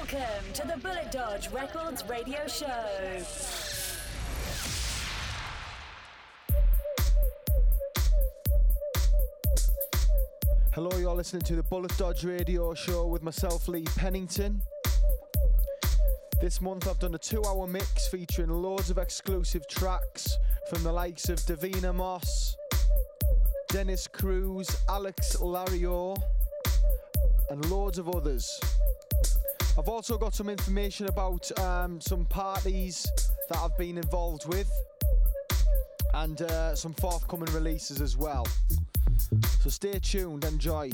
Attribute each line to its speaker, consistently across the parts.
Speaker 1: Welcome to the Bullet Dodge Records radio show.
Speaker 2: Hello, you're listening to the Bullet Dodge Radio Show with myself, Lee Pennington. This month I've done a two hour mix featuring loads of exclusive tracks from the likes of Davina Moss, Dennis Cruz, Alex Lario, and loads of others. I've also got some information about um, some parties that I've been involved with and uh, some forthcoming releases as well. So stay tuned, enjoy.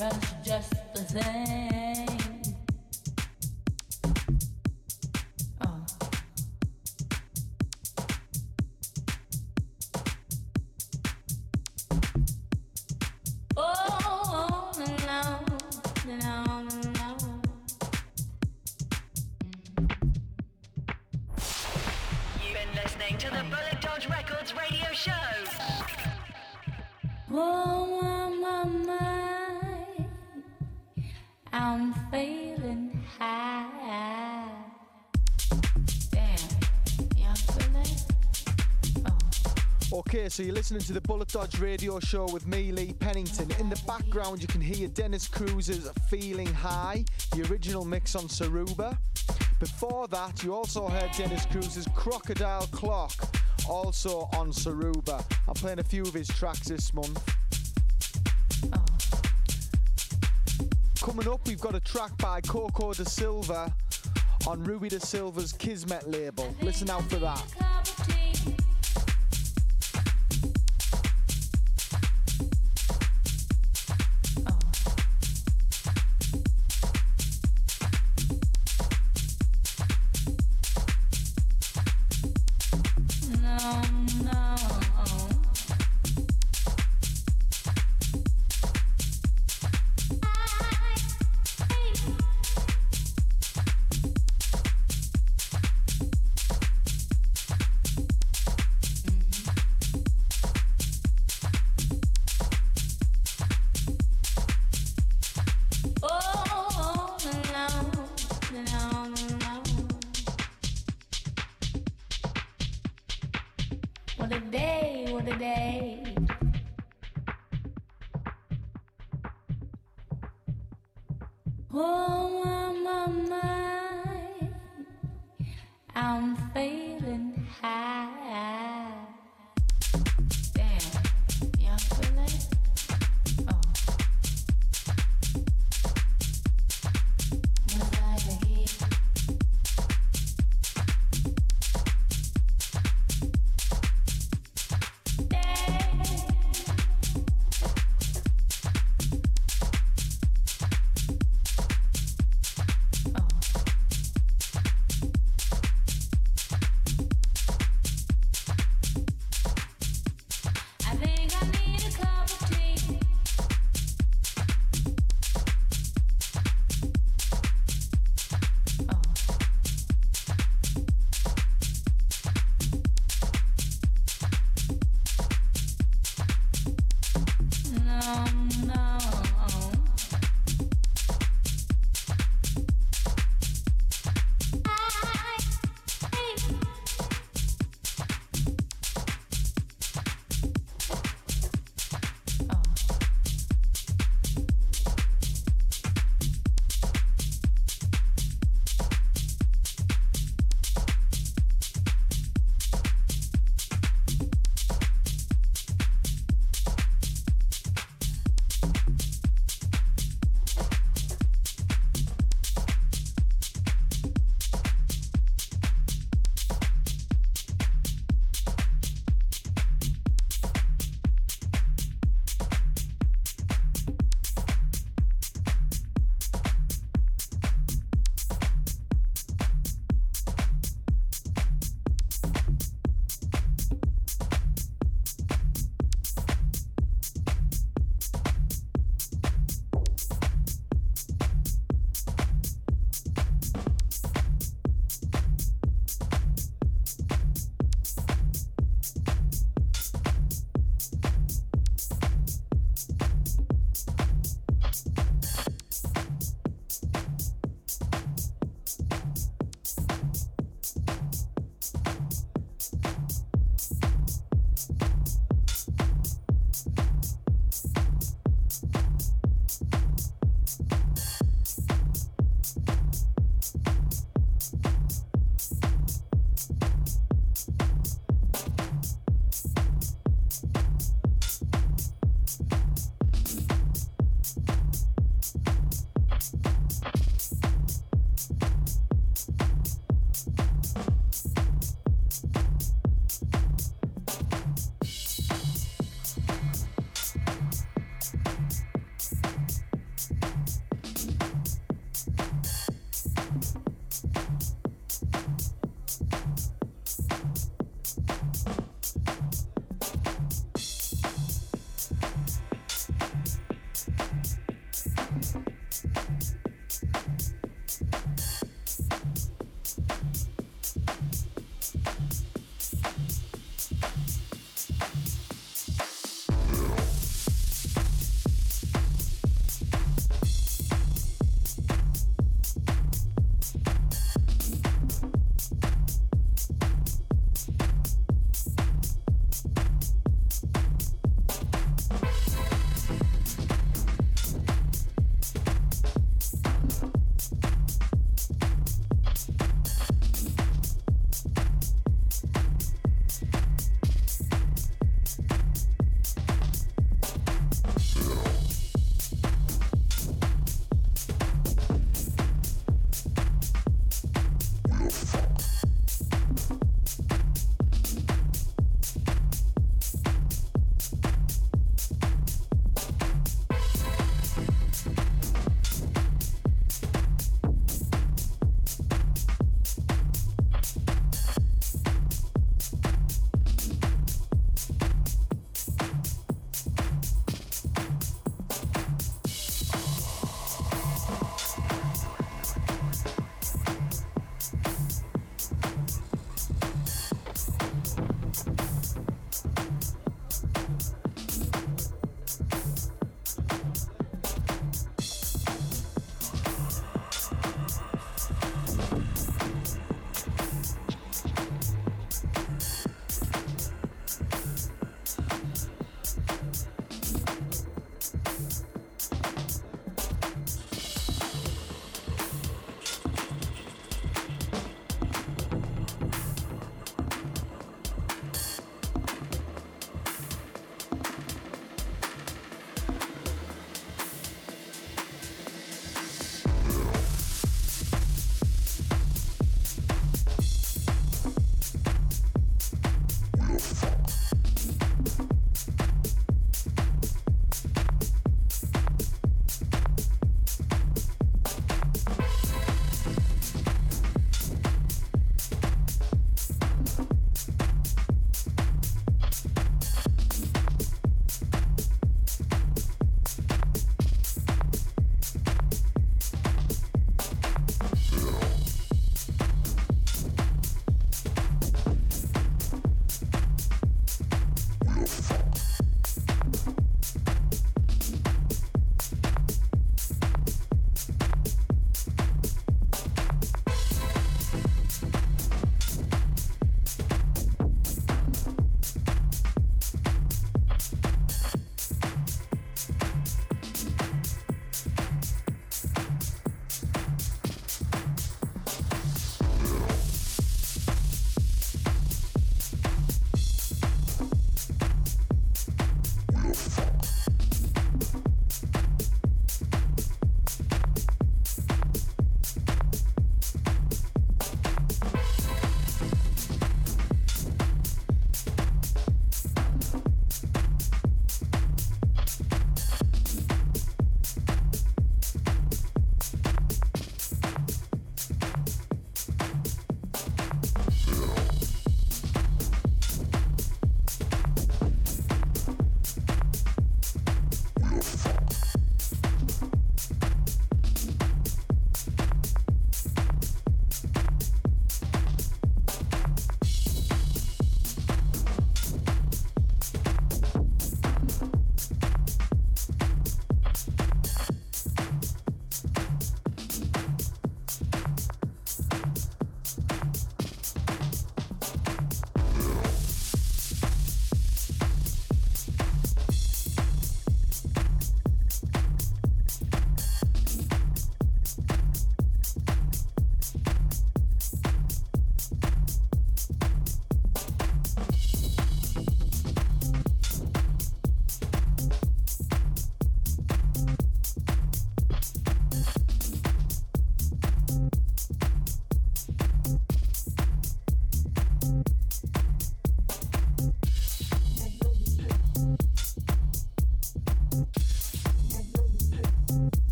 Speaker 2: rush just the same. So you're listening to the Bullet Dodge radio show with me, Lee Pennington. In the background, you can hear Dennis Cruz's Feeling High, the original mix on Suruba. Before that, you also heard Dennis Cruz's Crocodile Clock, also on Suruba. I'm playing a few of his tracks this month. Coming up, we've got a track by Cocodasilva on Rui da Silva's Kismet label. Listen out for that.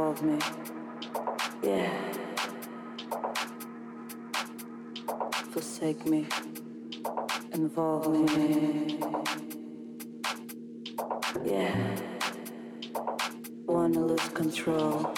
Speaker 3: involve me. Yeah. Forsake me. Involve me. Yeah. Wanna lose control.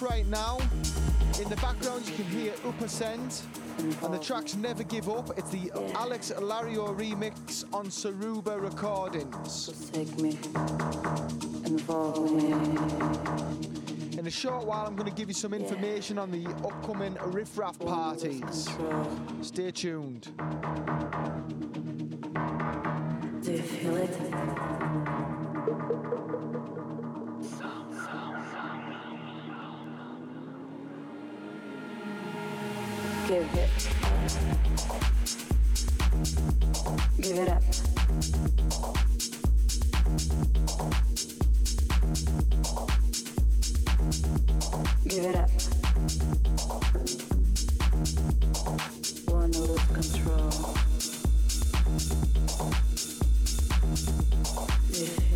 Speaker 2: Right now. In the background, you can hear Upercent and the track's Never Give Up. It's the Alex Lario remix on Suruba Recordings.
Speaker 3: Take me, involve me.
Speaker 2: In a short while, I'm going to give you some information on the upcoming Riff Raff parties. Stay tuned.
Speaker 3: Give it. Give it up. Give it up. Wanna lose control. Do you?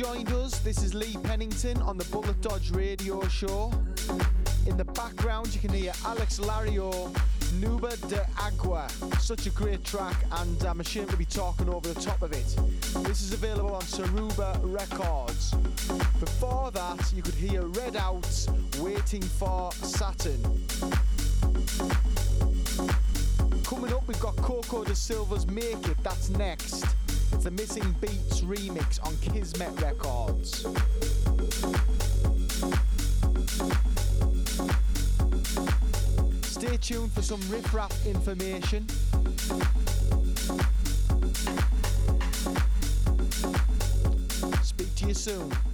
Speaker 2: Joined us. This is Lee Pennington on the Bullet Dodge Radio Show. In the background, you can hear Alex Lario, Nube de Agua. Such a great track, and I'm ashamed to be talking over the top of it. This is available on Suruba Records. Before that, you could hear Red Out, Waiting for Saturn. Coming up, we've got Cocodasilva's Make It, that's next. It's the Missing Beats remix on Kismet Records. Stay tuned for some riff raff information. Speak to you soon.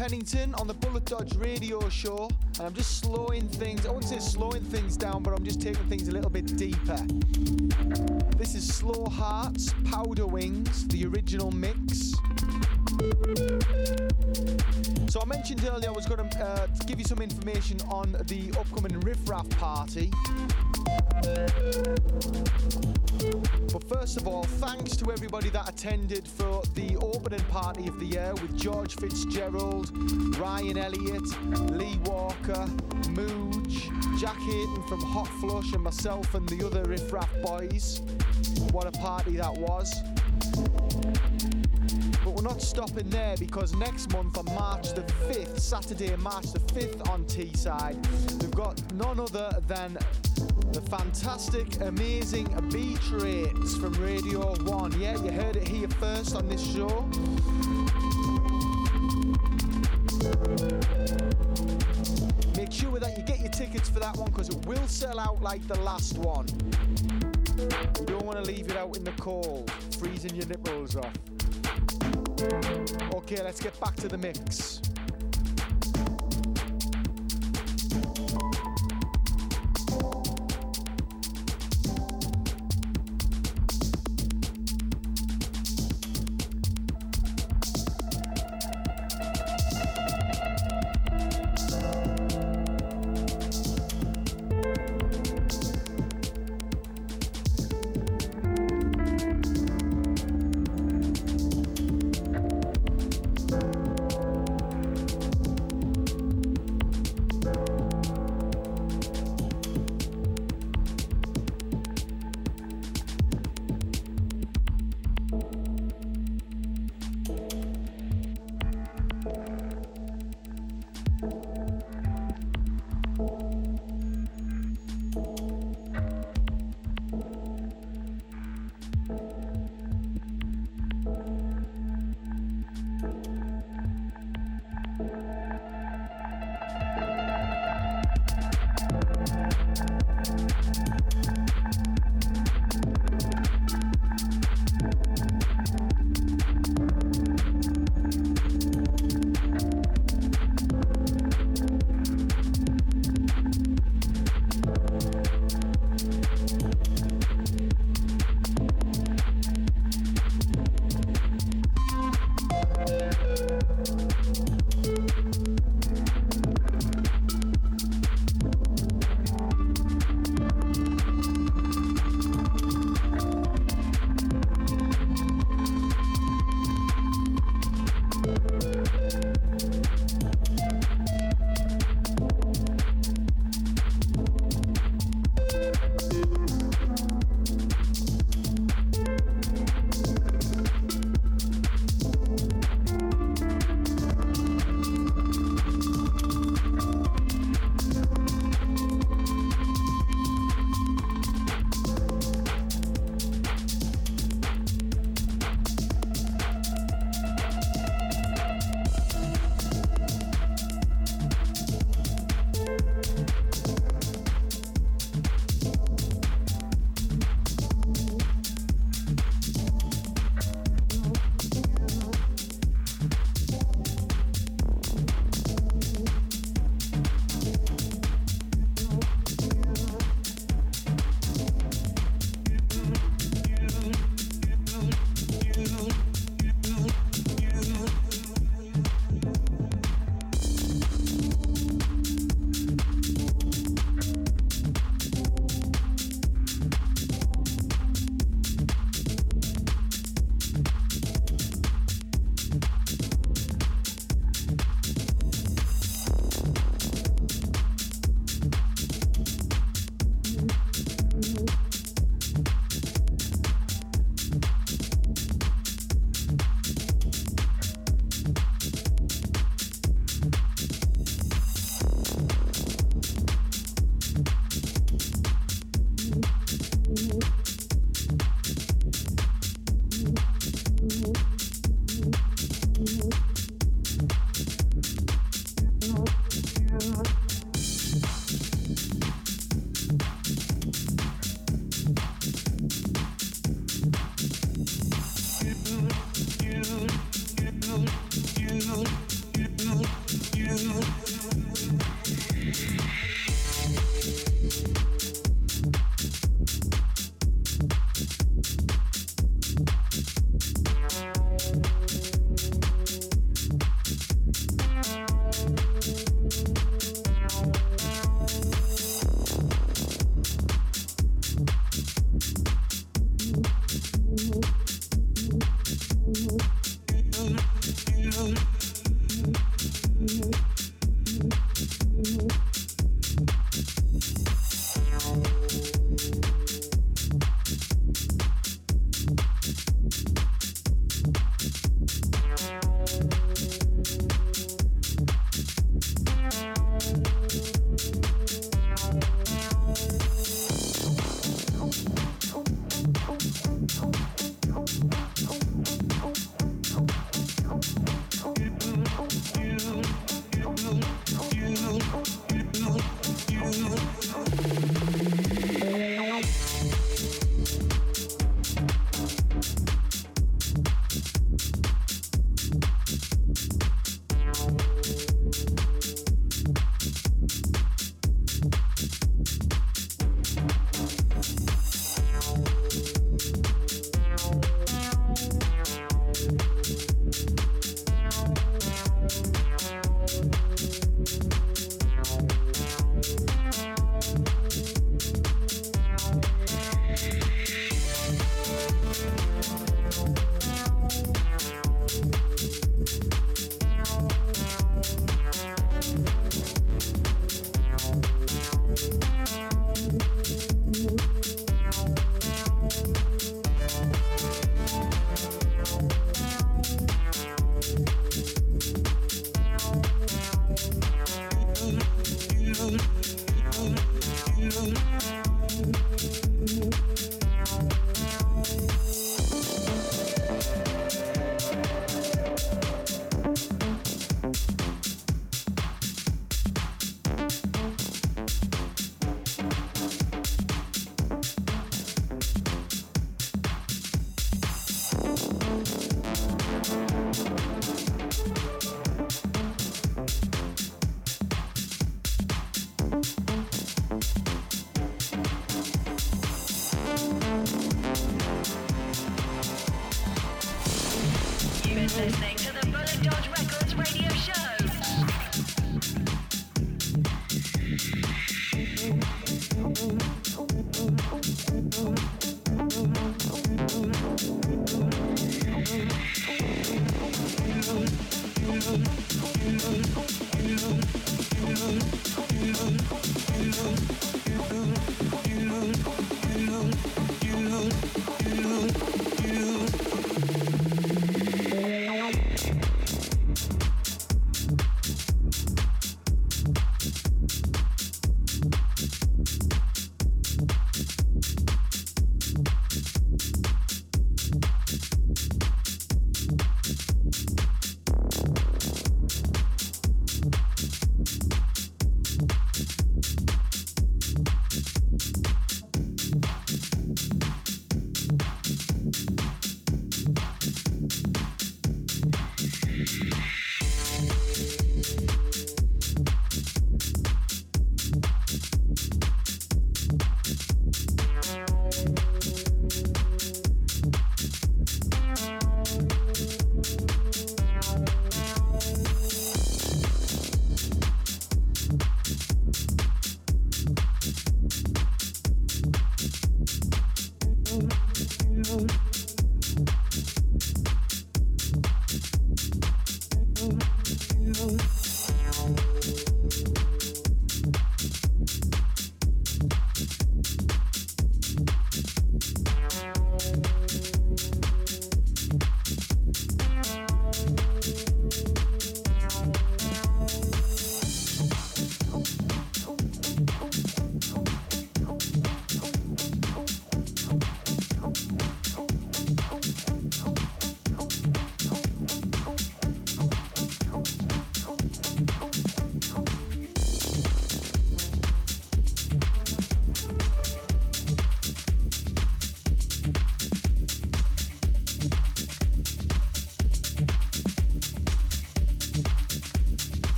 Speaker 2: Pennington on the Bullet Dodge radio show, and I'm just slowing things, I wouldn't say slowing things down, but I'm just taking things a little bit deeper. This is Slow Hearts, Powderwings, the original mix. So I mentioned earlier I was going to uh, give you some information on the upcoming Riff Raff party. But first of all, thanks to everybody that attended for the party of the year with George Fitzgerald, Ryan Elliott, Lee Walker, Mooge, Jack Hayton from Hot Flush, and myself and the other Riff Raff boys. What a party that was. But we're not stopping there because next month on March the 5th, Saturday, March the 5th on Teesside, we've got none other than the fantastic, amazing Beat Rates from Radio 1. Yeah, you heard it here first on this show. Make sure that you get your tickets for that one because it will sell out like the last one. You don't want to leave it out in the cold, freezing your nipples off. Okay, let's get back to the mix.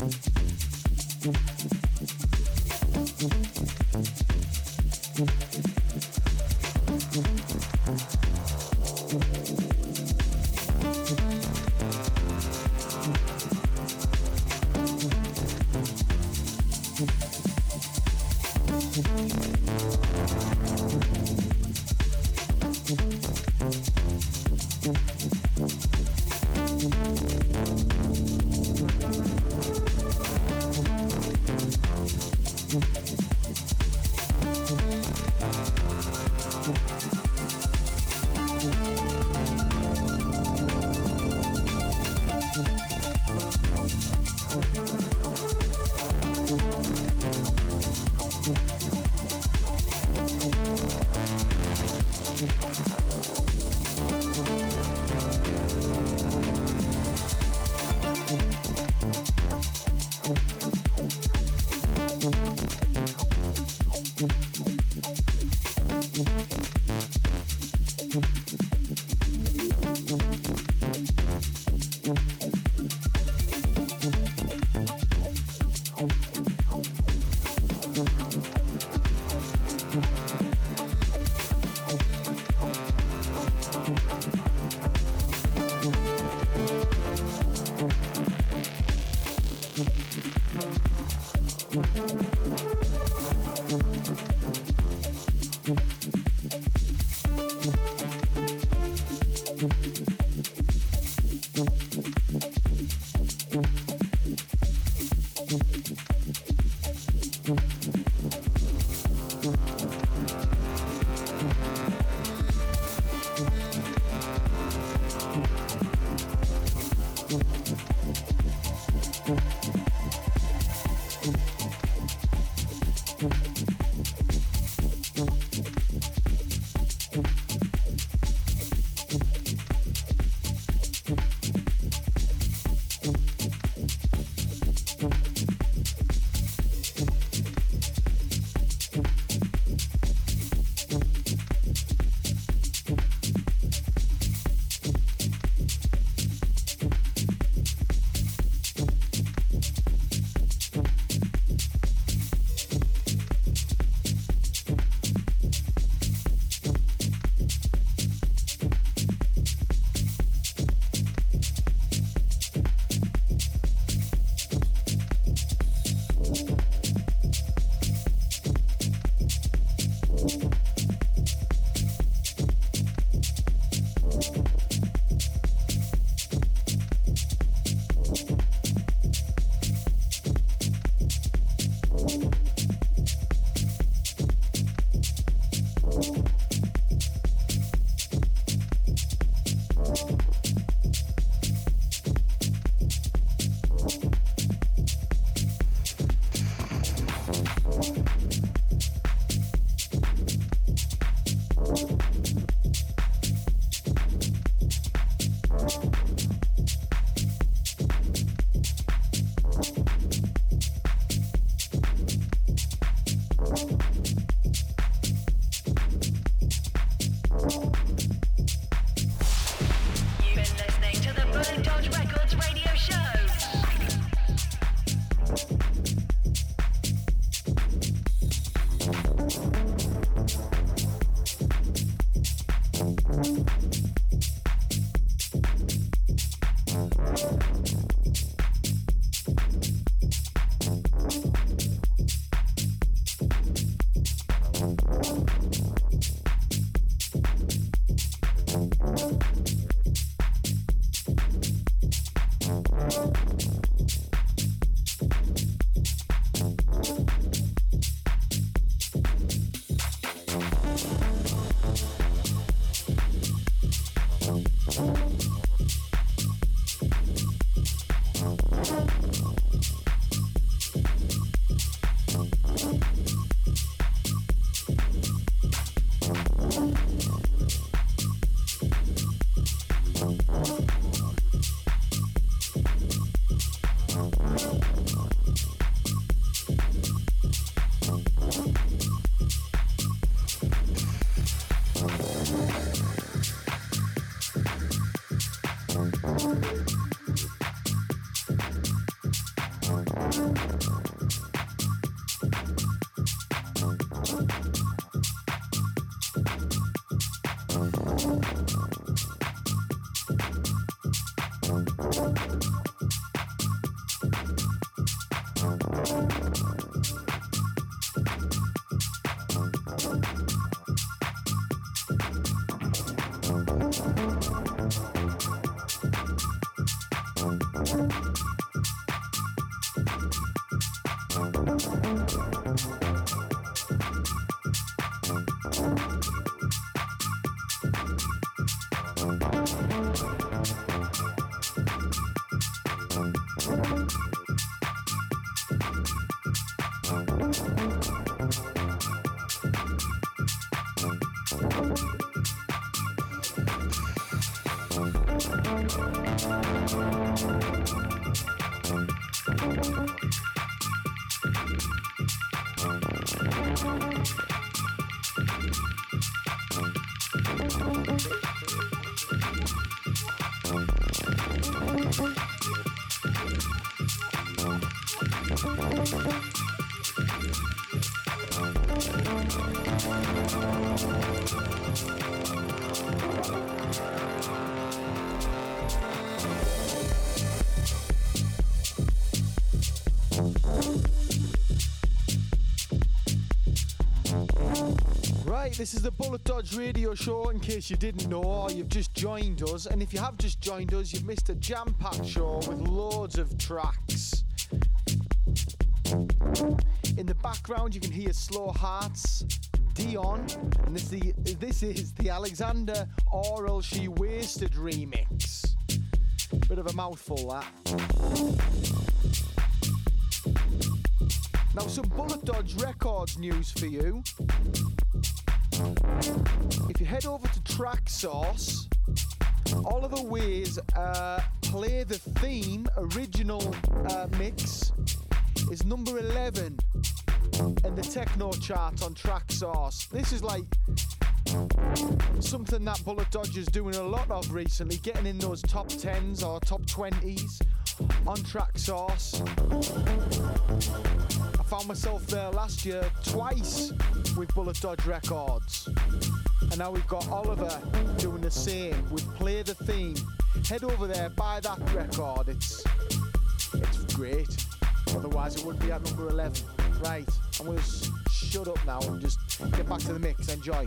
Speaker 2: Mm-hmm. this is the Bullet Dodge Radio Show. In case you didn't know, or you've just joined us, and if you have just joined us, you've missed a jam-packed show with loads of tracks. In the background, you can hear Slow Hearts, Dione, and this, the, this is the Alexander Aurel She Wasted remix. Bit of a mouthful, that. Now, some Bullet Dodge Records news for you. Head over to Traxsource, Oliver Ways uh, Play the Theme original uh, mix is number 11 in the techno chart on Traxsource. This is like something that Bullet Dodge is doing a lot of recently, getting in those top 10s or top 20s on Traxsource. I found myself there last year twice with Bullet Dodge Records. And now we've got Oliver doing the same with Play the Theme. Head over there, buy that record. It's it's great. Otherwise, it wouldn't be at number 11. Right, I'm going to sh- shut up now and just get back to the mix. Enjoy.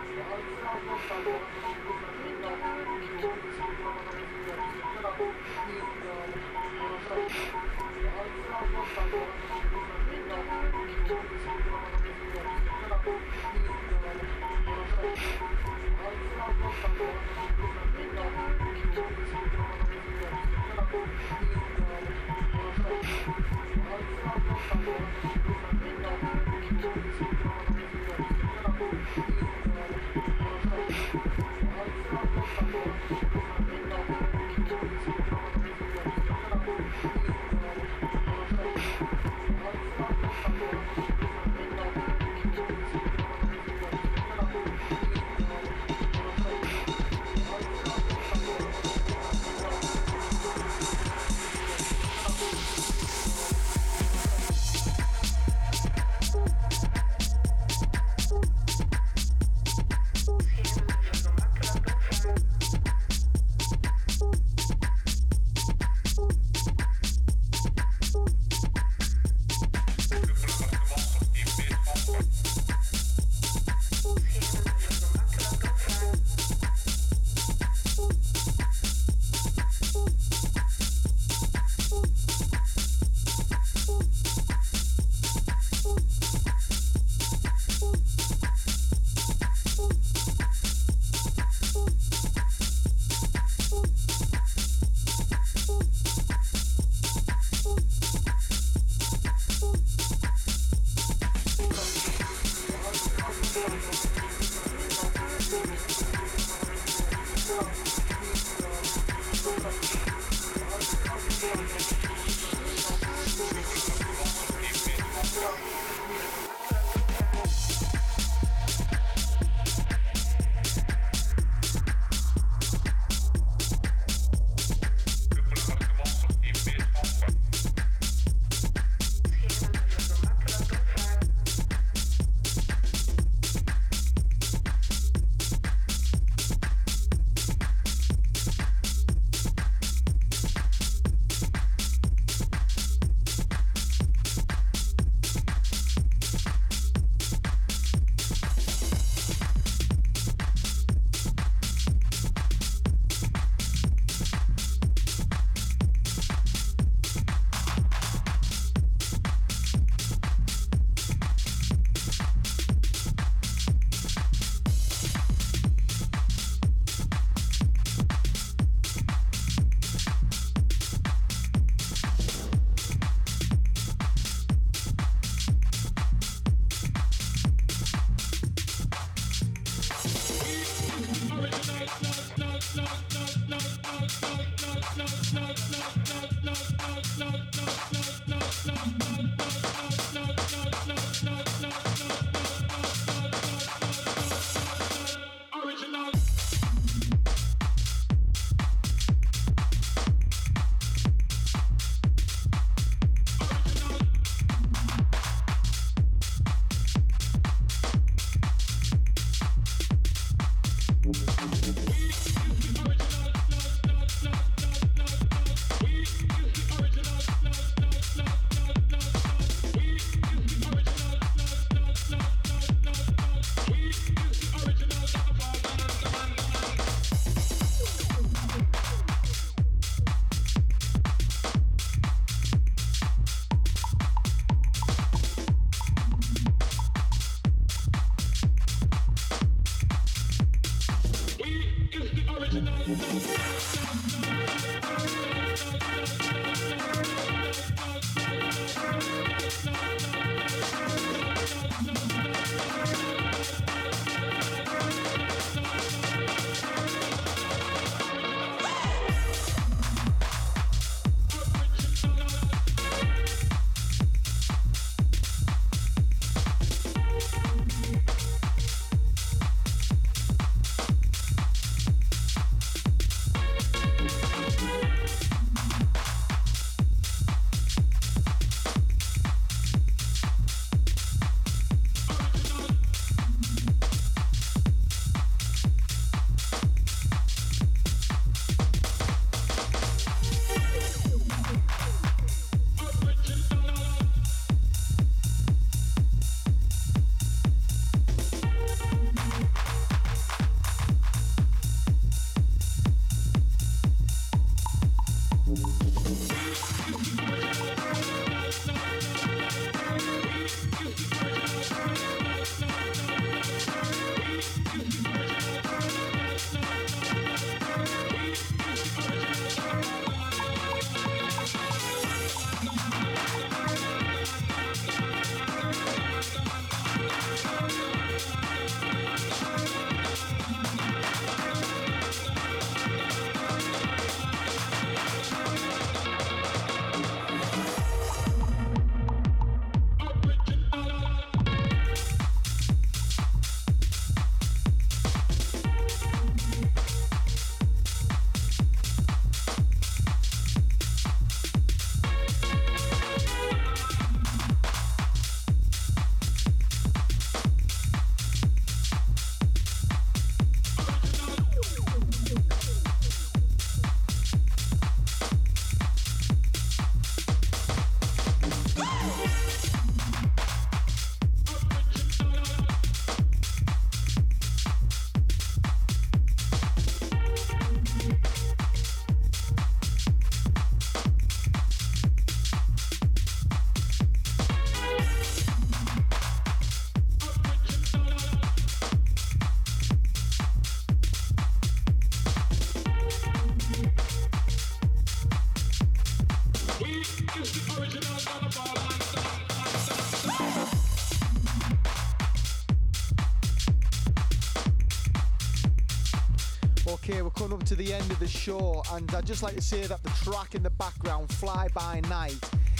Speaker 2: End of the show, and I'd just like to say that the track in the background, Fly By Night,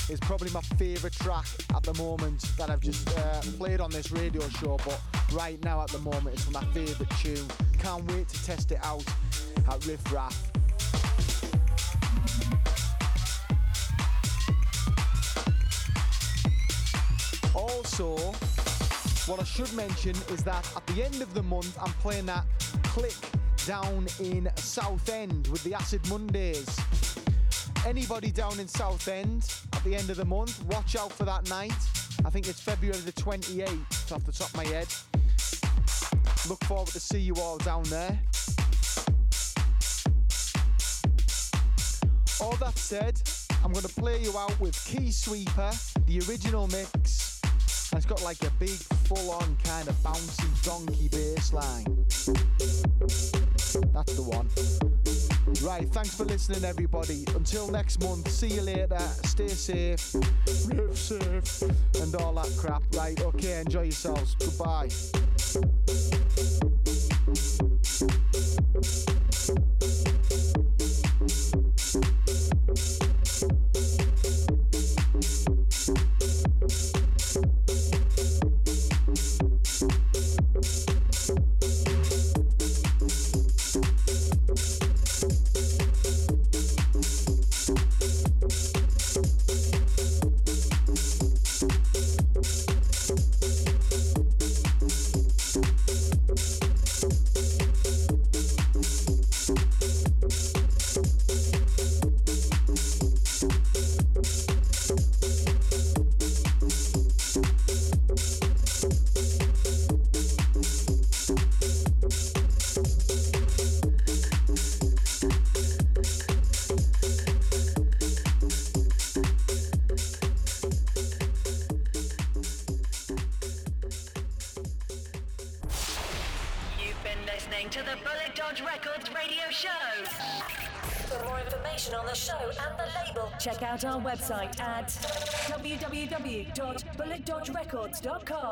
Speaker 2: is probably my favourite track at the moment that I've just uh, played on this radio show. But right now, at the moment, it's my favourite tune. Can't wait to test it out at Riff Raff. Also, what I should mention is that at the end of the month, I'm playing that click down in Southend with the Acid Mondays. Anybody down in Southend at the end of the month, watch out for that night. I think it's February the 28th, off the top of my head. Look forward to see you all down there. All that said, I'm going to play you out with Key Sweeper, the original mix. It's got like a big, full on kind of bouncy donkey bass line. That's the one. Right, thanks for listening, everybody. Until next month, see you later. Stay safe, live safe, and all that crap. Right, okay, enjoy yourselves. Goodbye.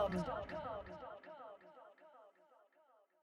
Speaker 1: www.bulletdodgerecords.com.